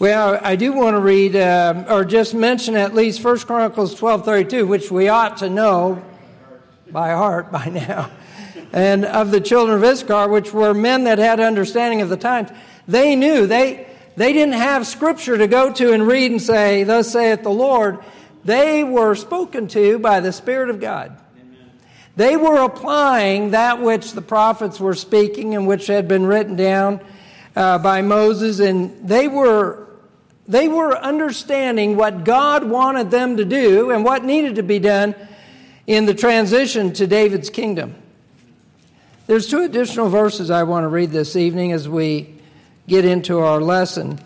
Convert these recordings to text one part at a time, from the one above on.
Well, I do want to read, uh, or just mention at least 1 Chronicles 12.32, which we ought to know by heart by now. And of the children of Issachar, which were men that had understanding of the times, they knew. They, they didn't have scripture to go to and read and say, Thus saith the Lord. They were spoken to by the Spirit of God. They were applying that which the prophets were speaking and which had been written down uh, by Moses, and they were they were understanding what God wanted them to do and what needed to be done in the transition to David's kingdom. There's two additional verses I want to read this evening as we get into our lesson.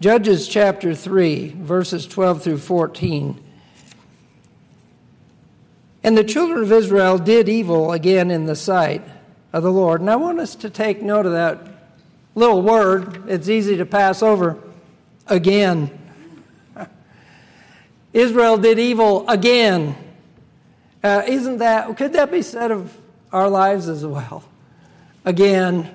Judges chapter 3, verses 12 through 14. And the children of Israel did evil again in the sight of the Lord. And I want us to take note of that little word. It's easy to pass over again. Israel did evil again. Uh, isn't that, could that be said of our lives as well? Again.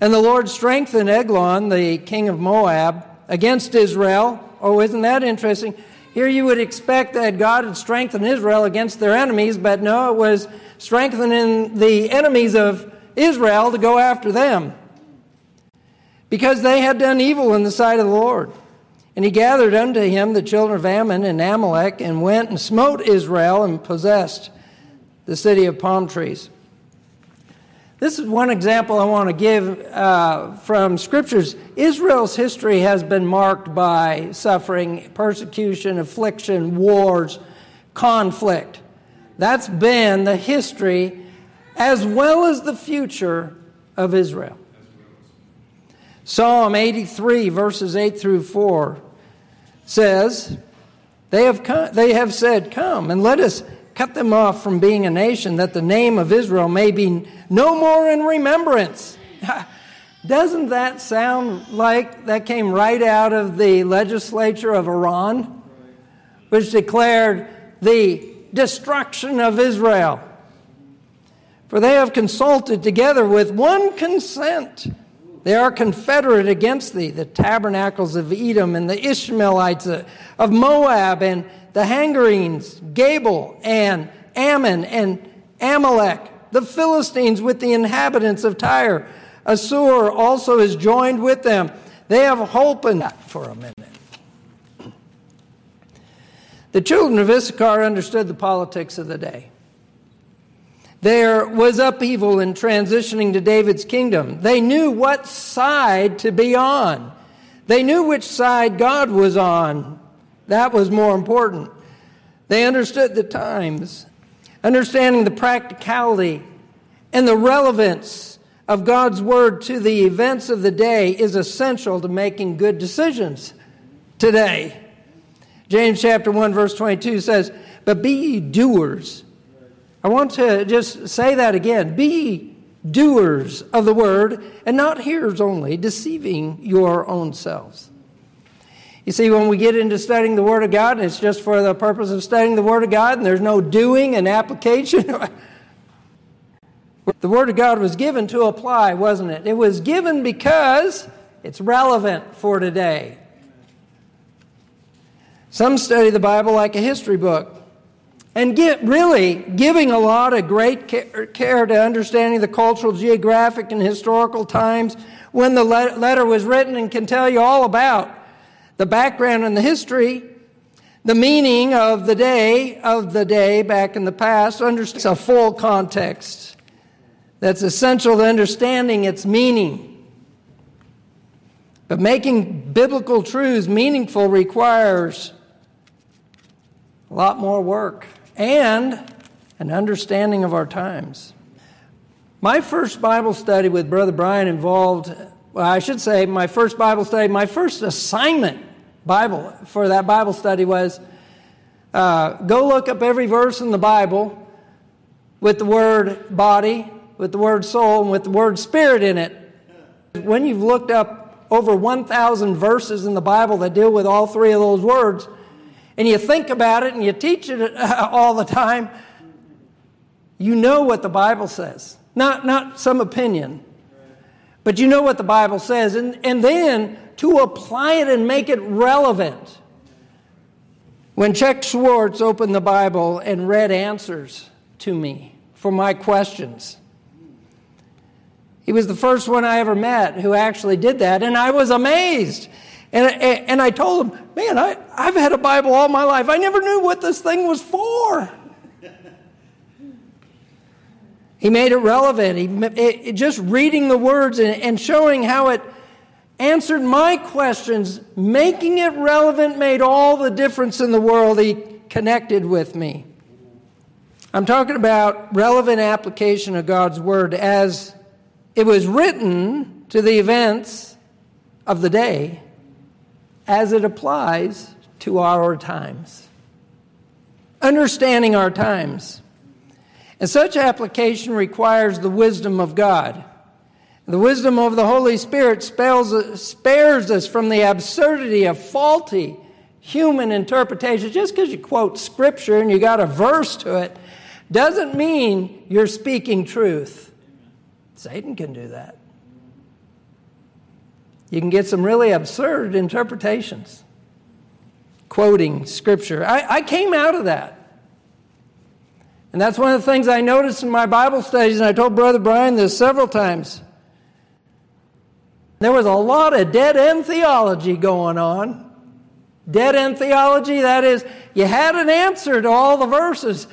And the Lord strengthened Eglon, the king of Moab, against Israel. Oh, isn't that interesting? Here you would expect that God had strengthened Israel against their enemies, but no, it was strengthening the enemies of Israel to go after them because they had done evil in the sight of the Lord. And he gathered unto him the children of Ammon and Amalek and went and smote Israel and possessed the city of palm trees. This is one example I want to give uh, from scriptures. Israel's history has been marked by suffering, persecution, affliction, wars, conflict. That's been the history as well as the future of Israel. Psalm 83, verses 8 through 4 says, they have, come, they have said, Come and let us cut them off from being a nation, that the name of Israel may be no more in remembrance. Doesn't that sound like that came right out of the legislature of Iran, which declared the destruction of Israel? For they have consulted together with one consent they are confederate against thee, the tabernacles of Edom and the Ishmaelites uh, of Moab and the Hagarenes, Gebal and Ammon and Amalek, the Philistines with the inhabitants of Tyre. Assur also is joined with them. They have hope in that for a minute. The children of Issachar understood the politics of the day. There was upheaval in transitioning to David's kingdom. They knew what side to be on. They knew which side God was on. That was more important. They understood the times, understanding the practicality and the relevance of God's word to the events of the day is essential to making good decisions today. James chapter 1 verse 22 says, "But be ye doers I want to just say that again. Be doers of the word and not hearers only, deceiving your own selves. You see, when we get into studying the Word of God, and it's just for the purpose of studying the Word of God, and there's no doing and application. the Word of God was given to apply, wasn't it? It was given because it's relevant for today. Some study the Bible like a history book and get really giving a lot of great care to understanding the cultural, geographic, and historical times when the letter was written and can tell you all about the background and the history, the meaning of the day of the day back in the past, understands a full context that's essential to understanding its meaning. But making biblical truths meaningful requires a lot more work and an understanding of our times. My first Bible study with Brother Brian involved, well, I should say, my first Bible study, my first assignment Bible for that Bible study was uh, go look up every verse in the Bible with the word body, with the word soul, and with the word spirit in it. When you've looked up over 1,000 verses in the Bible that deal with all three of those words, and you think about it and you teach it all the time, you know what the Bible says. Not, not some opinion, but you know what the Bible says. And, and then to apply it and make it relevant. When Chuck Schwartz opened the Bible and read answers to me for my questions, he was the first one I ever met who actually did that, and I was amazed. And, and I told him, Man, I, I've had a Bible all my life. I never knew what this thing was for. he made it relevant. He, it, just reading the words and, and showing how it answered my questions, making it relevant made all the difference in the world. He connected with me. I'm talking about relevant application of God's Word as it was written to the events of the day as it applies to our times. Understanding our times. And such application requires the wisdom of God. The wisdom of the Holy Spirit spares, spares us from the absurdity of faulty human interpretation. Just because you quote Scripture and you got a verse to it doesn't mean you're speaking truth. Satan can do that. You can get some really absurd interpretations, quoting Scripture. I, I came out of that. And that's one of the things I noticed in my Bible studies, and I told Brother Brian this several times. There was a lot of dead end theology going on. Dead end theology, that is, you had an answer to all the verses,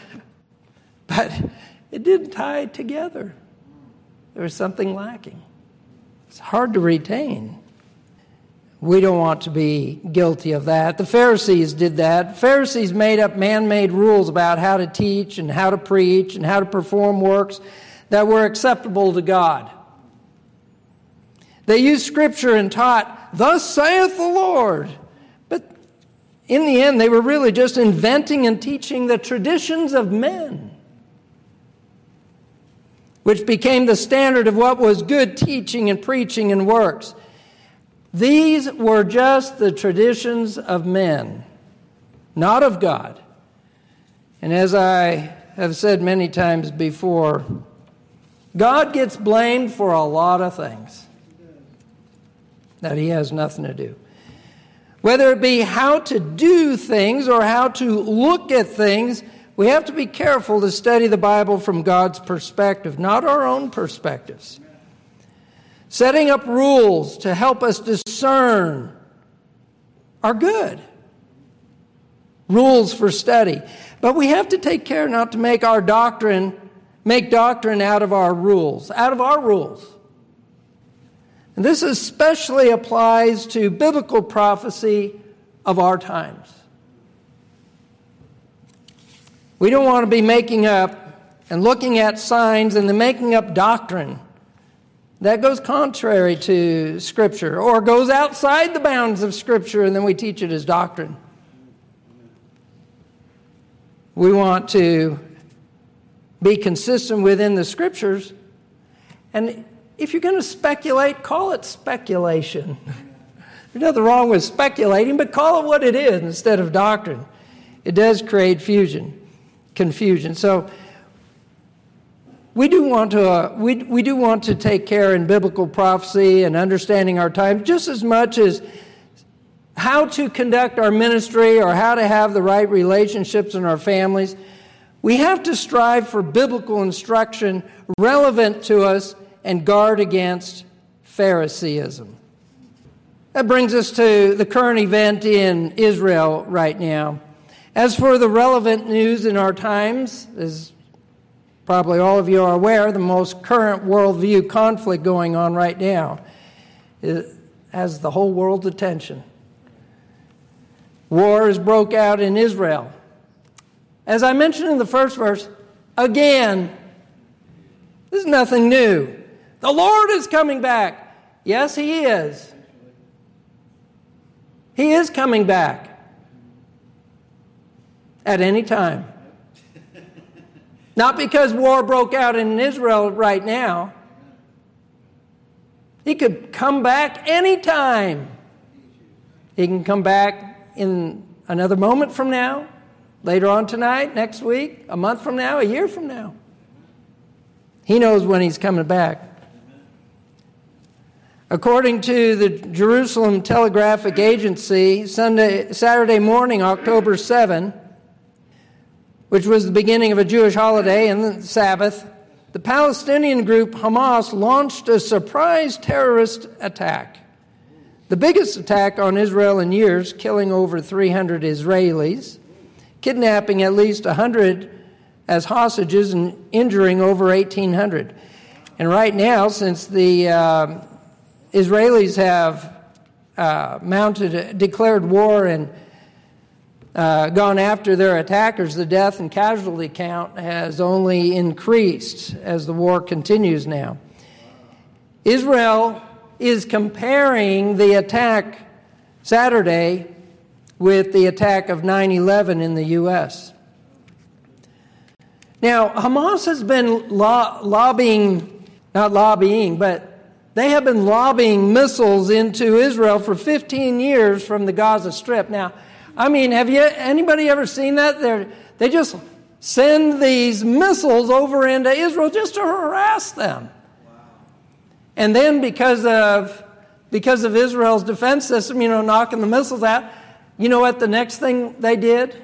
but it didn't tie together. There was something lacking. It's hard to retain. We don't want to be guilty of that. The Pharisees did that. Pharisees made up man made rules about how to teach and how to preach and how to perform works that were acceptable to God. They used scripture and taught, Thus saith the Lord. But in the end, they were really just inventing and teaching the traditions of men, which became the standard of what was good teaching and preaching and works. These were just the traditions of men, not of God. And as I have said many times before, God gets blamed for a lot of things that he has nothing to do. Whether it be how to do things or how to look at things, we have to be careful to study the Bible from God's perspective, not our own perspectives. Setting up rules to help us discern are good. Rules for study. But we have to take care not to make our doctrine, make doctrine out of our rules, out of our rules. And this especially applies to biblical prophecy of our times. We don't want to be making up and looking at signs and then making up doctrine that goes contrary to Scripture or goes outside the bounds of Scripture and then we teach it as doctrine. We want to be consistent within the Scriptures. And if you're going to speculate, call it speculation. There's nothing wrong with speculating, but call it what it is instead of doctrine. It does create fusion, confusion. So we do want to uh, we, we do want to take care in biblical prophecy and understanding our time just as much as how to conduct our ministry or how to have the right relationships in our families. We have to strive for biblical instruction relevant to us and guard against Phariseeism. That brings us to the current event in Israel right now. As for the relevant news in our times, as probably all of you are aware, the most current worldview conflict going on right now has the whole world's attention. War has broke out in Israel. As I mentioned in the first verse, again, this is nothing new. The Lord is coming back. Yes, He is. He is coming back at any time. Not because war broke out in Israel right now. He could come back anytime. He can come back in another moment from now, later on tonight, next week, a month from now, a year from now. He knows when he's coming back. According to the Jerusalem Telegraphic Agency, Sunday, Saturday morning, October 7, which was the beginning of a Jewish holiday and the Sabbath, the Palestinian group Hamas launched a surprise terrorist attack. The biggest attack on Israel in years, killing over 300 Israelis, kidnapping at least 100 as hostages, and injuring over 1,800. And right now, since the uh, Israelis have uh, mounted, declared war and uh, gone after their attackers, the death and casualty count has only increased as the war continues now. Israel is comparing the attack Saturday with the attack of 9 11 in the U.S. Now, Hamas has been lo- lobbying, not lobbying, but they have been lobbying missiles into Israel for 15 years from the Gaza Strip. Now, I mean, have you anybody ever seen that? They're, they just send these missiles over into Israel just to harass them. And then because of because of Israel's defense system, you know, knocking the missiles out, you know what the next thing they did?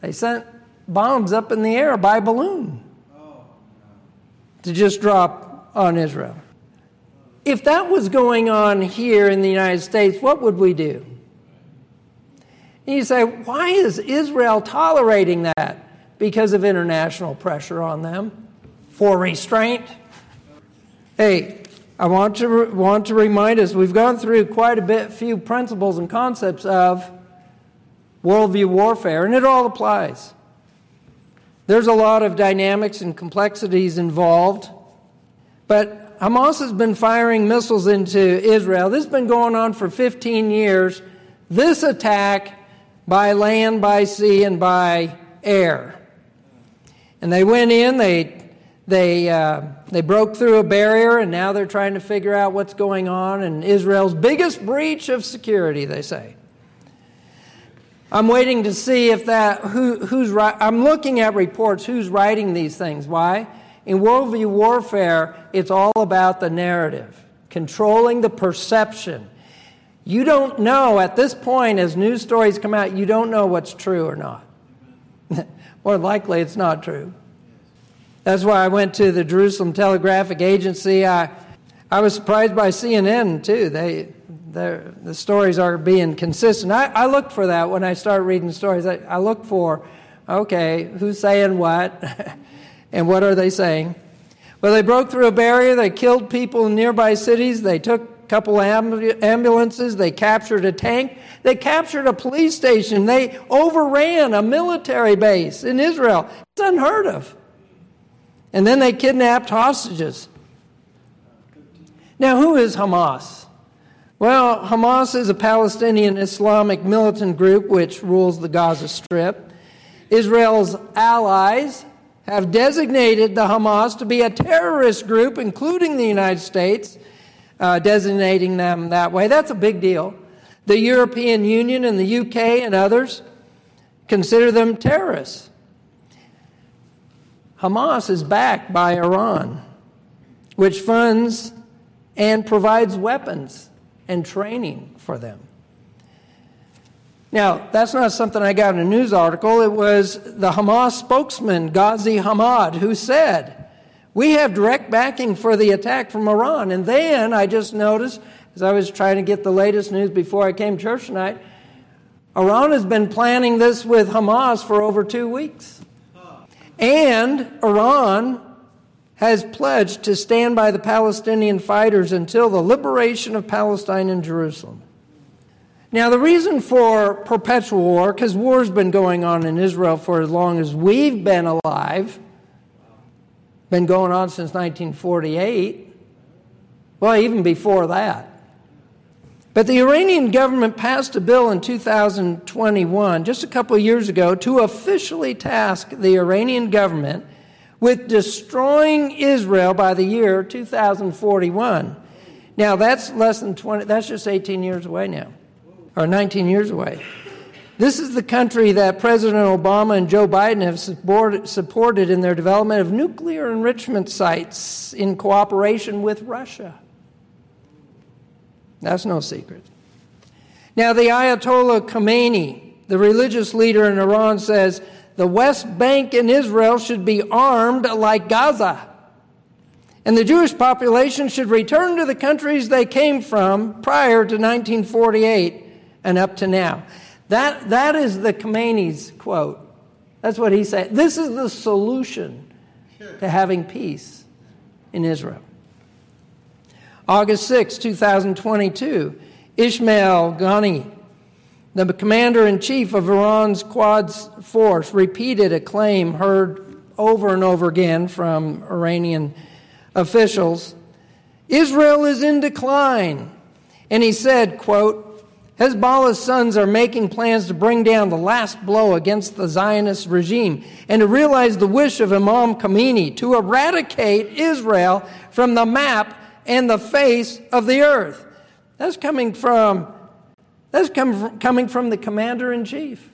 They sent bombs up in the air by balloon to just drop on Israel. If that was going on here in the United States, what would we do? And you say, why is Israel tolerating that? Because of international pressure on them for restraint. Hey, I want to, want to remind us we've gone through quite a bit, few principles and concepts of worldview warfare, and it all applies. There's a lot of dynamics and complexities involved, but Hamas has been firing missiles into Israel. This has been going on for 15 years. This attack by land, by sea, and by air. And they went in, they, they, uh, they broke through a barrier, and now they're trying to figure out what's going on. And Israel's biggest breach of security, they say. I'm waiting to see if that, who, who's, I'm looking at reports, who's writing these things. Why? In worldview warfare, it's all about the narrative, controlling the perception. You don't know at this point, as news stories come out, you don't know what's true or not. More likely, it's not true. That's why I went to the Jerusalem Telegraphic Agency. I, I was surprised by CNN, too. They, the stories are being consistent. I, I look for that when I start reading stories. I, I look for, okay, who's saying what and what are they saying? Well, they broke through a barrier, they killed people in nearby cities, they took couple ambulances. They captured a tank. They captured a police station. They overran a military base in Israel. It's unheard of. And then they kidnapped hostages. Now, who is Hamas? Well, Hamas is a Palestinian Islamic militant group which rules the Gaza Strip. Israel's allies have designated the Hamas to be a terrorist group, including the United States uh, designating them that way. That's a big deal. The European Union and the UK and others consider them terrorists. Hamas is backed by Iran, which funds and provides weapons and training for them. Now, that's not something I got in a news article. It was the Hamas spokesman, Ghazi Hamad, who said we have direct backing for the attack from Iran. And then I just noticed, as I was trying to get the latest news before I came to church tonight, Iran has been planning this with Hamas for over two weeks. And Iran has pledged to stand by the Palestinian fighters until the liberation of Palestine and Jerusalem. Now, the reason for perpetual war, because war's been going on in Israel for as long as we've been alive, been going on since 1948. Well, even before that. But the Iranian government passed a bill in 2021, just a couple of years ago, to officially task the Iranian government with destroying Israel by the year 2041. Now, that's less than 20, that's just 18 years away now, or 19 years away. This is the country that President Obama and Joe Biden have supported in their development of nuclear enrichment sites in cooperation with Russia. That's no secret. Now, the Ayatollah Khomeini, the religious leader in Iran, says the West Bank in Israel should be armed like Gaza. And the Jewish population should return to the countries they came from prior to 1948 and up to now. That, that is the Khomeini's quote. That's what he said. This is the solution to having peace in Israel. August 6, 2022, Ismail Qaani, the commander in chief of Iran's Quds force, repeated a claim heard over and over again from Iranian officials Israel is in decline. And he said, quote, Hezbollah's sons are making plans to bring down the last blow against the Zionist regime and to realize the wish of Imam Khomeini to eradicate Israel from the map and the face of the earth. That's coming from that's coming from the commander in chief.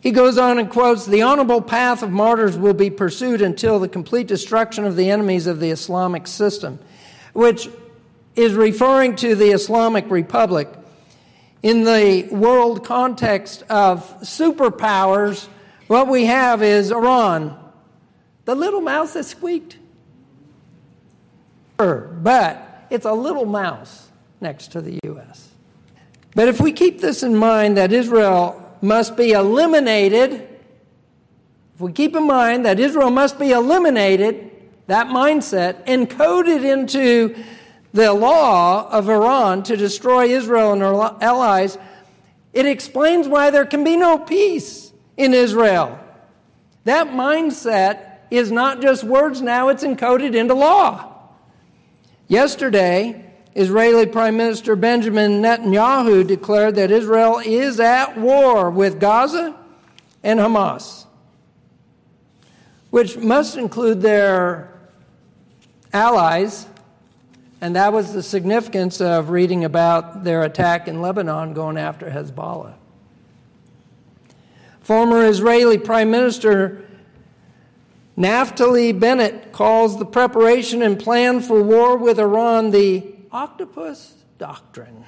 He goes on and quotes The honorable path of martyrs will be pursued until the complete destruction of the enemies of the Islamic system, which is referring to the Islamic Republic in the world context of superpowers, what we have is Iran, the little mouse that squeaked. But it's a little mouse next to the U.S. But if we keep this in mind that Israel must be eliminated, if we keep in mind that Israel must be eliminated, that mindset encoded into the law of Iran to destroy Israel and her allies, it explains why there can be no peace in Israel. That mindset is not just words now, it's encoded into law. Yesterday, Israeli Prime Minister Benjamin Netanyahu declared that Israel is at war with Gaza and Hamas, which must include their allies and that was the significance of reading about their attack in Lebanon going after Hezbollah. Former Israeli Prime Minister Naftali Bennett calls the preparation and plan for war with Iran the octopus doctrine.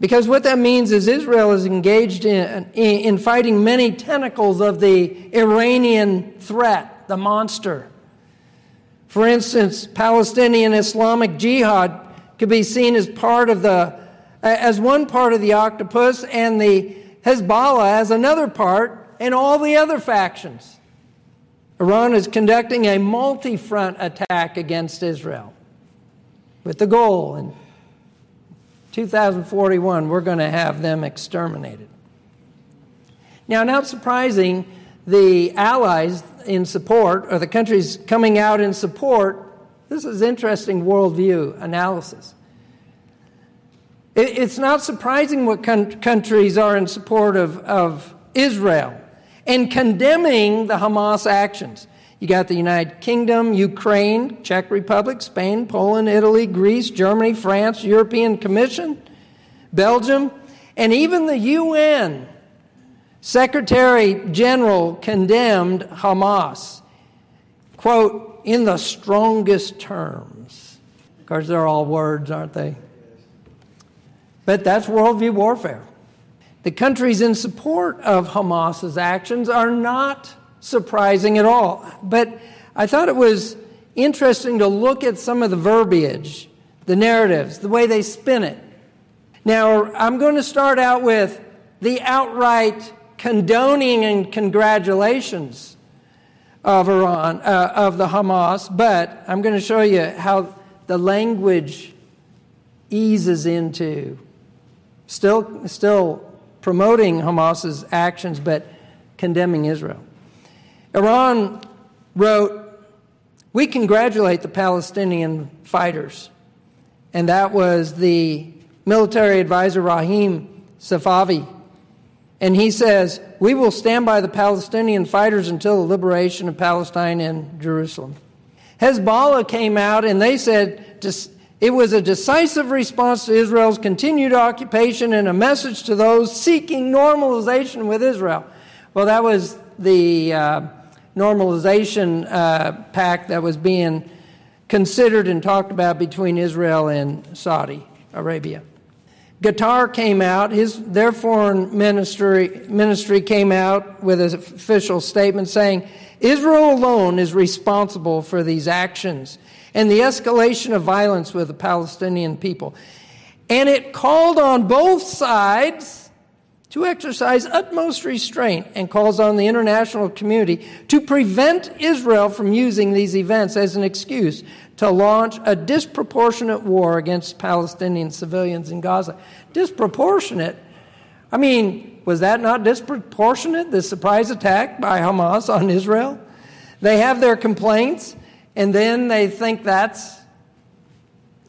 Because what that means is Israel is engaged in, in fighting many tentacles of the Iranian threat, the monster. For instance, Palestinian Islamic Jihad could be seen as part of the as one part of the octopus and the Hezbollah as another part and all the other factions. Iran is conducting a multi-front attack against Israel with the goal in 2041 we're going to have them exterminated. Now, not surprising, the allies in support, or the countries coming out in support, this is interesting worldview analysis. It's not surprising what countries are in support of, of Israel and condemning the Hamas actions. You got the United Kingdom, Ukraine, Czech Republic, Spain, Poland, Italy, Greece, Germany, France, European Commission, Belgium, and even the UN Secretary General condemned Hamas, quote, in the strongest terms. Of course, they're all words, aren't they? But that's worldview warfare. The countries in support of Hamas's actions are not surprising at all. But I thought it was interesting to look at some of the verbiage, the narratives, the way they spin it. Now, I'm going to start out with the outright condoning and congratulations of Iran, uh, of the Hamas, but I'm going to show you how the language eases into still, still promoting Hamas's actions, but condemning Israel. Iran wrote, We congratulate the Palestinian fighters. And that was the military advisor Rahim Safavi and he says, We will stand by the Palestinian fighters until the liberation of Palestine and Jerusalem. Hezbollah came out and they said it was a decisive response to Israel's continued occupation and a message to those seeking normalization with Israel. Well, that was the uh, normalization uh, pact that was being considered and talked about between Israel and Saudi Arabia. Qatar came out, his, their foreign ministry, ministry came out with an official statement saying Israel alone is responsible for these actions and the escalation of violence with the Palestinian people. And it called on both sides to exercise utmost restraint and calls on the international community to prevent Israel from using these events as an excuse to launch a disproportionate war against Palestinian civilians in Gaza. Disproportionate? I mean, was that not disproportionate, the surprise attack by Hamas on Israel? They have their complaints, and then they think that's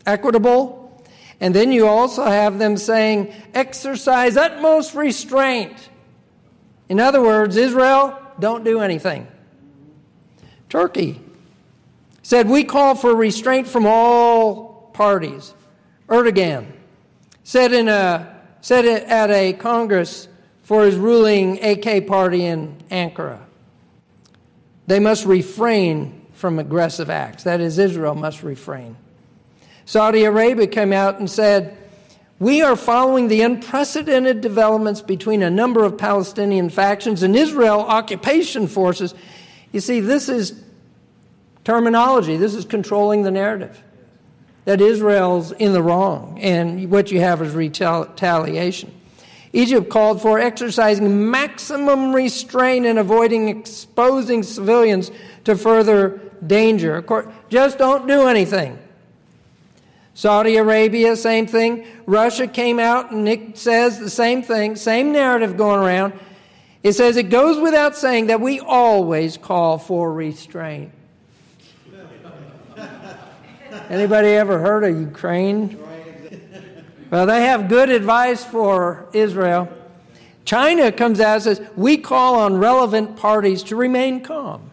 equitable. And then you also have them saying, exercise utmost restraint. In other words, Israel, don't do anything. Turkey, said, We call for restraint from all parties. Erdogan said, in a, said it at a Congress for his ruling AK party in Ankara. They must refrain from aggressive acts. That is, Israel must refrain. Saudi Arabia came out and said, We are following the unprecedented developments between a number of Palestinian factions and Israel occupation forces. You see, this is terminology. This is controlling the narrative that Israel's in the wrong, and what you have is retaliation. Egypt called for exercising maximum restraint and avoiding exposing civilians to further danger. Course, just don't do anything. Saudi Arabia, same thing. Russia came out and it says the same thing, same narrative going around. It says it goes without saying that we always call for restraint. Anybody ever heard of Ukraine? Well, they have good advice for Israel. China comes out and says, We call on relevant parties to remain calm,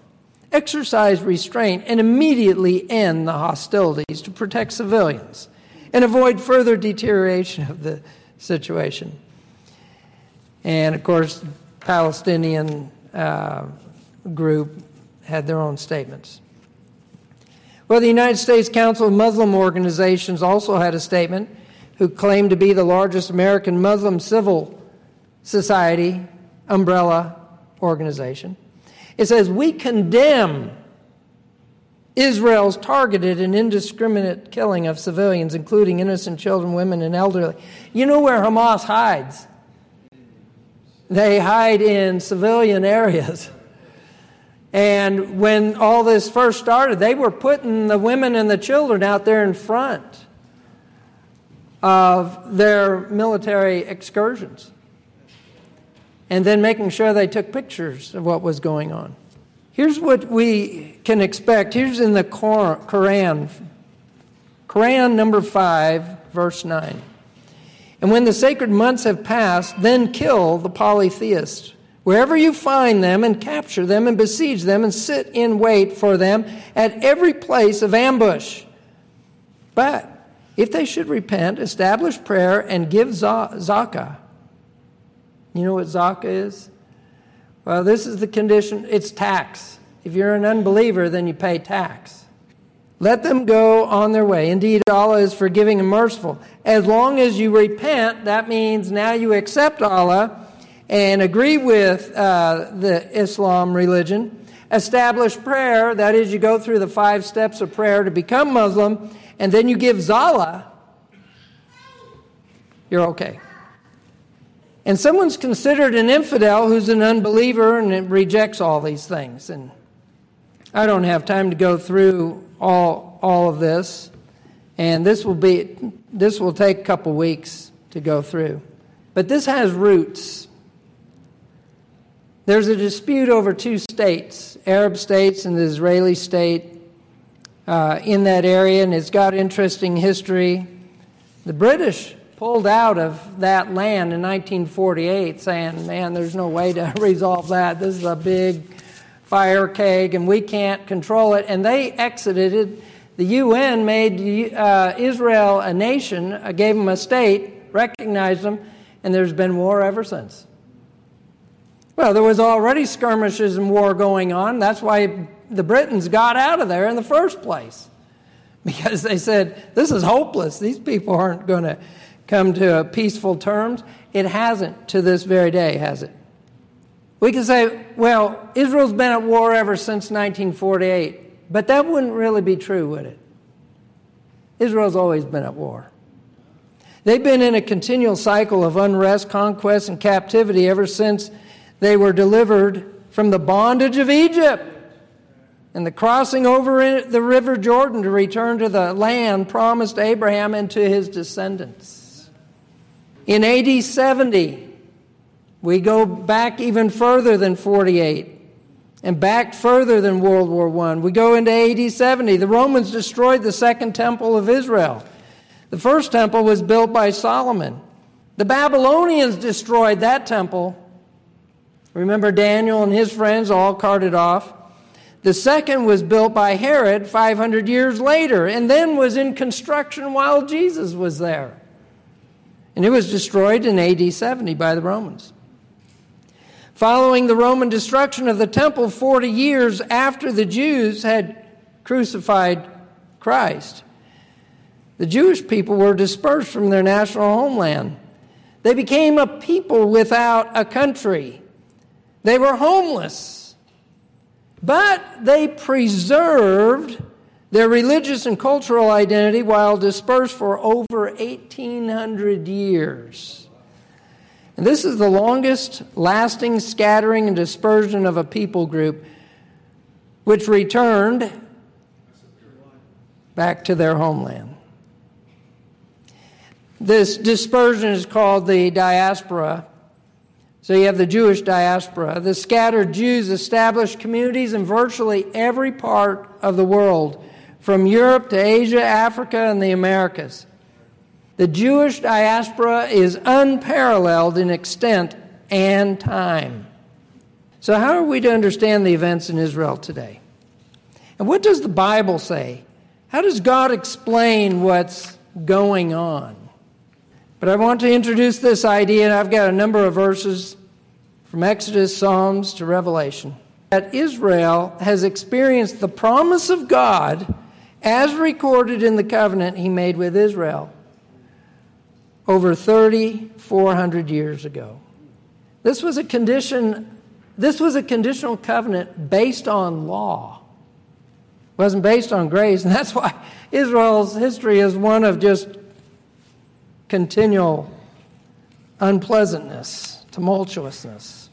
exercise restraint, and immediately end the hostilities to protect civilians and avoid further deterioration of the situation. And of course, Palestinian uh, group had their own statements. Well, the United States Council of Muslim Organizations also had a statement who claimed to be the largest American Muslim civil society umbrella organization. It says, We condemn Israel's targeted and indiscriminate killing of civilians, including innocent children, women, and elderly. You know where Hamas hides? They hide in civilian areas. And when all this first started, they were putting the women and the children out there in front of their military excursions. And then making sure they took pictures of what was going on. Here's what we can expect. Here's in the Quran, Quran number 5, verse 9. And when the sacred months have passed, then kill the polytheists wherever you find them, and capture them and besiege them and sit in wait for them at every place of ambush. But if they should repent, establish prayer, and give zakah, you know what zakah is? Well, this is the condition it's tax. If you're an unbeliever, then you pay tax. Let them go on their way. Indeed, Allah is forgiving and merciful. As long as you repent, that means now you accept Allah and agree with uh, the Islam religion, establish prayer, that is, you go through the five steps of prayer to become Muslim, and then you give Zala, you're okay. And someone's considered an infidel who's an unbeliever and rejects all these things. And I don't have time to go through all, all of this. And this will be this will take a couple weeks to go through. But this has roots there's a dispute over two states, Arab states and the Israeli state, uh, in that area, and it's got interesting history. The British pulled out of that land in 1948, saying, Man, there's no way to resolve that. This is a big fire keg, and we can't control it. And they exited it. The UN made uh, Israel a nation, uh, gave them a state, recognized them, and there's been war ever since. Well, there was already skirmishes and war going on. That's why the Britons got out of there in the first place. because they said, This is hopeless. These people aren't going to come to peaceful terms. It hasn't to this very day, has it? We can say, well, Israel's been at war ever since 1948, but that wouldn't really be true, would it? Israel's always been at war. They've been in a continual cycle of unrest, conquest, and captivity ever since they were delivered from the bondage of Egypt and the crossing over the river Jordan to return to the land promised Abraham and to his descendants. In AD 70, we go back even further than 48 and back further than World War I. We go into AD 70. The Romans destroyed the second temple of Israel. The first temple was built by Solomon. The Babylonians destroyed that temple. Remember Daniel and his friends all carted off. The second was built by Herod 500 years later and then was in construction while Jesus was there. And it was destroyed in AD 70 by the Romans. Following the Roman destruction of the temple 40 years after the Jews had crucified Christ, the Jewish people were dispersed from their national homeland. They became a people without a country. They were homeless. But they preserved their religious and cultural identity while dispersed for over 1,800 years. And this is the longest lasting scattering and dispersion of a people group which returned back to their homeland. This dispersion is called the diaspora. So you have the Jewish diaspora. The scattered Jews established communities in virtually every part of the world, from Europe to Asia, Africa, and the Americas. The Jewish diaspora is unparalleled in extent and time. So, how are we to understand the events in Israel today? And what does the Bible say? How does God explain what's going on? But I want to introduce this idea, and I've got a number of verses from Exodus, Psalms to Revelation, that Israel has experienced the promise of God as recorded in the covenant he made with Israel over 3,400 years ago. This was a condition, this was a conditional covenant based on law. It wasn't based on grace, and that's why Israel's history is one of just continual unpleasantness, tumultuousness.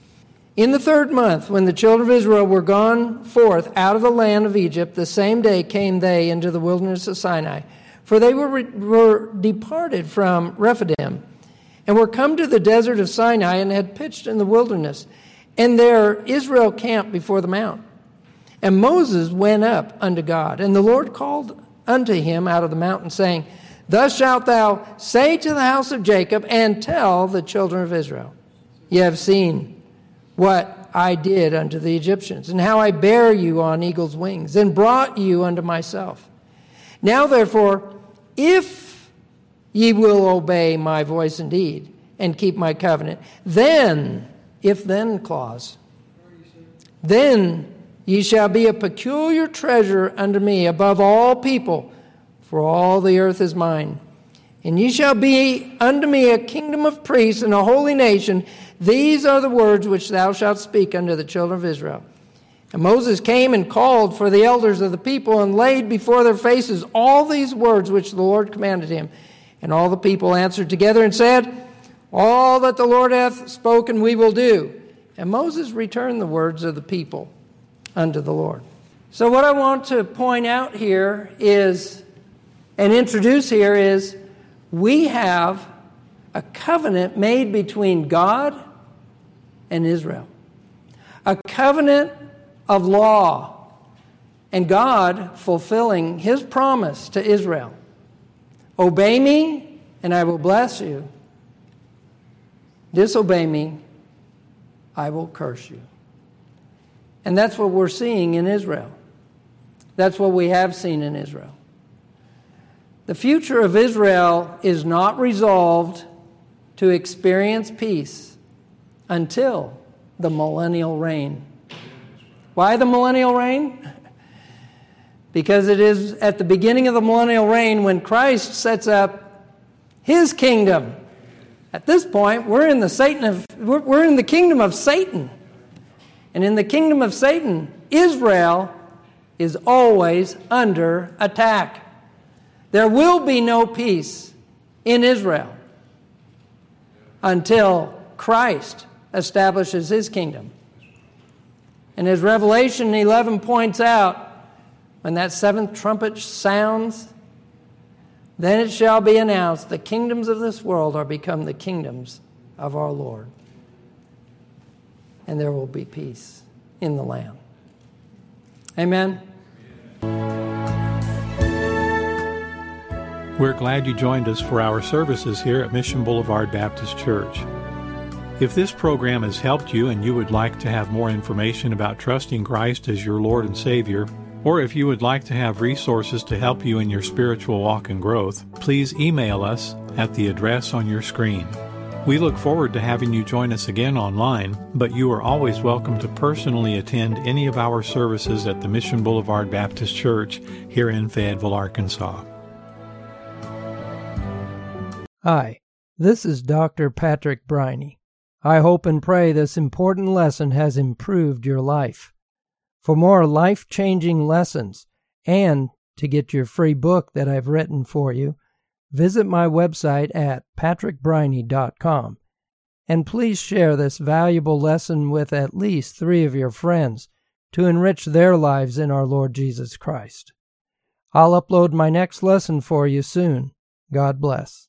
In the third month, when the children of Israel were gone forth out of the land of Egypt, the same day came they into the wilderness of Sinai. For they were, were departed from Rephidim and were come to the desert of Sinai and had pitched in the wilderness. And there Israel camped before the mount. And Moses went up unto God. And the Lord called unto him out of the mountain, saying, Thus shalt thou say to the house of Jacob, and tell the children of Israel, Ye have seen what I did unto the Egyptians, and how I bare you on eagle's wings, and brought you unto myself. Now, therefore, if ye will obey my voice indeed and keep my covenant, then, if then clause, then ye shall be a peculiar treasure unto me above all people, for all the earth is mine. And ye shall be unto me a kingdom of priests and a holy nation. These are the words which thou shalt speak unto the children of Israel. And Moses came and called for the elders of the people and laid before their faces all these words which the Lord commanded him. And all the people answered together and said, All that the Lord hath spoken we will do. And Moses returned the words of the people unto the Lord. So, what I want to point out here is, and introduce here is, we have a covenant made between God and Israel. A covenant of law and God fulfilling his promise to Israel Obey me, and I will bless you. Disobey me, I will curse you. And that's what we're seeing in Israel. That's what we have seen in Israel. The future of Israel is not resolved to experience peace until the millennial reign why the millennial reign? because it is at the beginning of the millennial reign when Christ sets up his kingdom. At this point, we're in the Satan of, we're in the kingdom of Satan. And in the kingdom of Satan, Israel is always under attack. There will be no peace in Israel until Christ establishes his kingdom. And as Revelation 11 points out, when that seventh trumpet sounds, then it shall be announced the kingdoms of this world are become the kingdoms of our Lord. And there will be peace in the land. Amen. We're glad you joined us for our services here at Mission Boulevard Baptist Church. If this program has helped you and you would like to have more information about trusting Christ as your Lord and Savior, or if you would like to have resources to help you in your spiritual walk and growth, please email us at the address on your screen. We look forward to having you join us again online, but you are always welcome to personally attend any of our services at the Mission Boulevard Baptist Church here in Fayetteville, Arkansas. Hi, this is Dr. Patrick Briney. I hope and pray this important lesson has improved your life. For more life changing lessons and to get your free book that I've written for you, visit my website at patrickbriney.com. And please share this valuable lesson with at least three of your friends to enrich their lives in our Lord Jesus Christ. I'll upload my next lesson for you soon. God bless.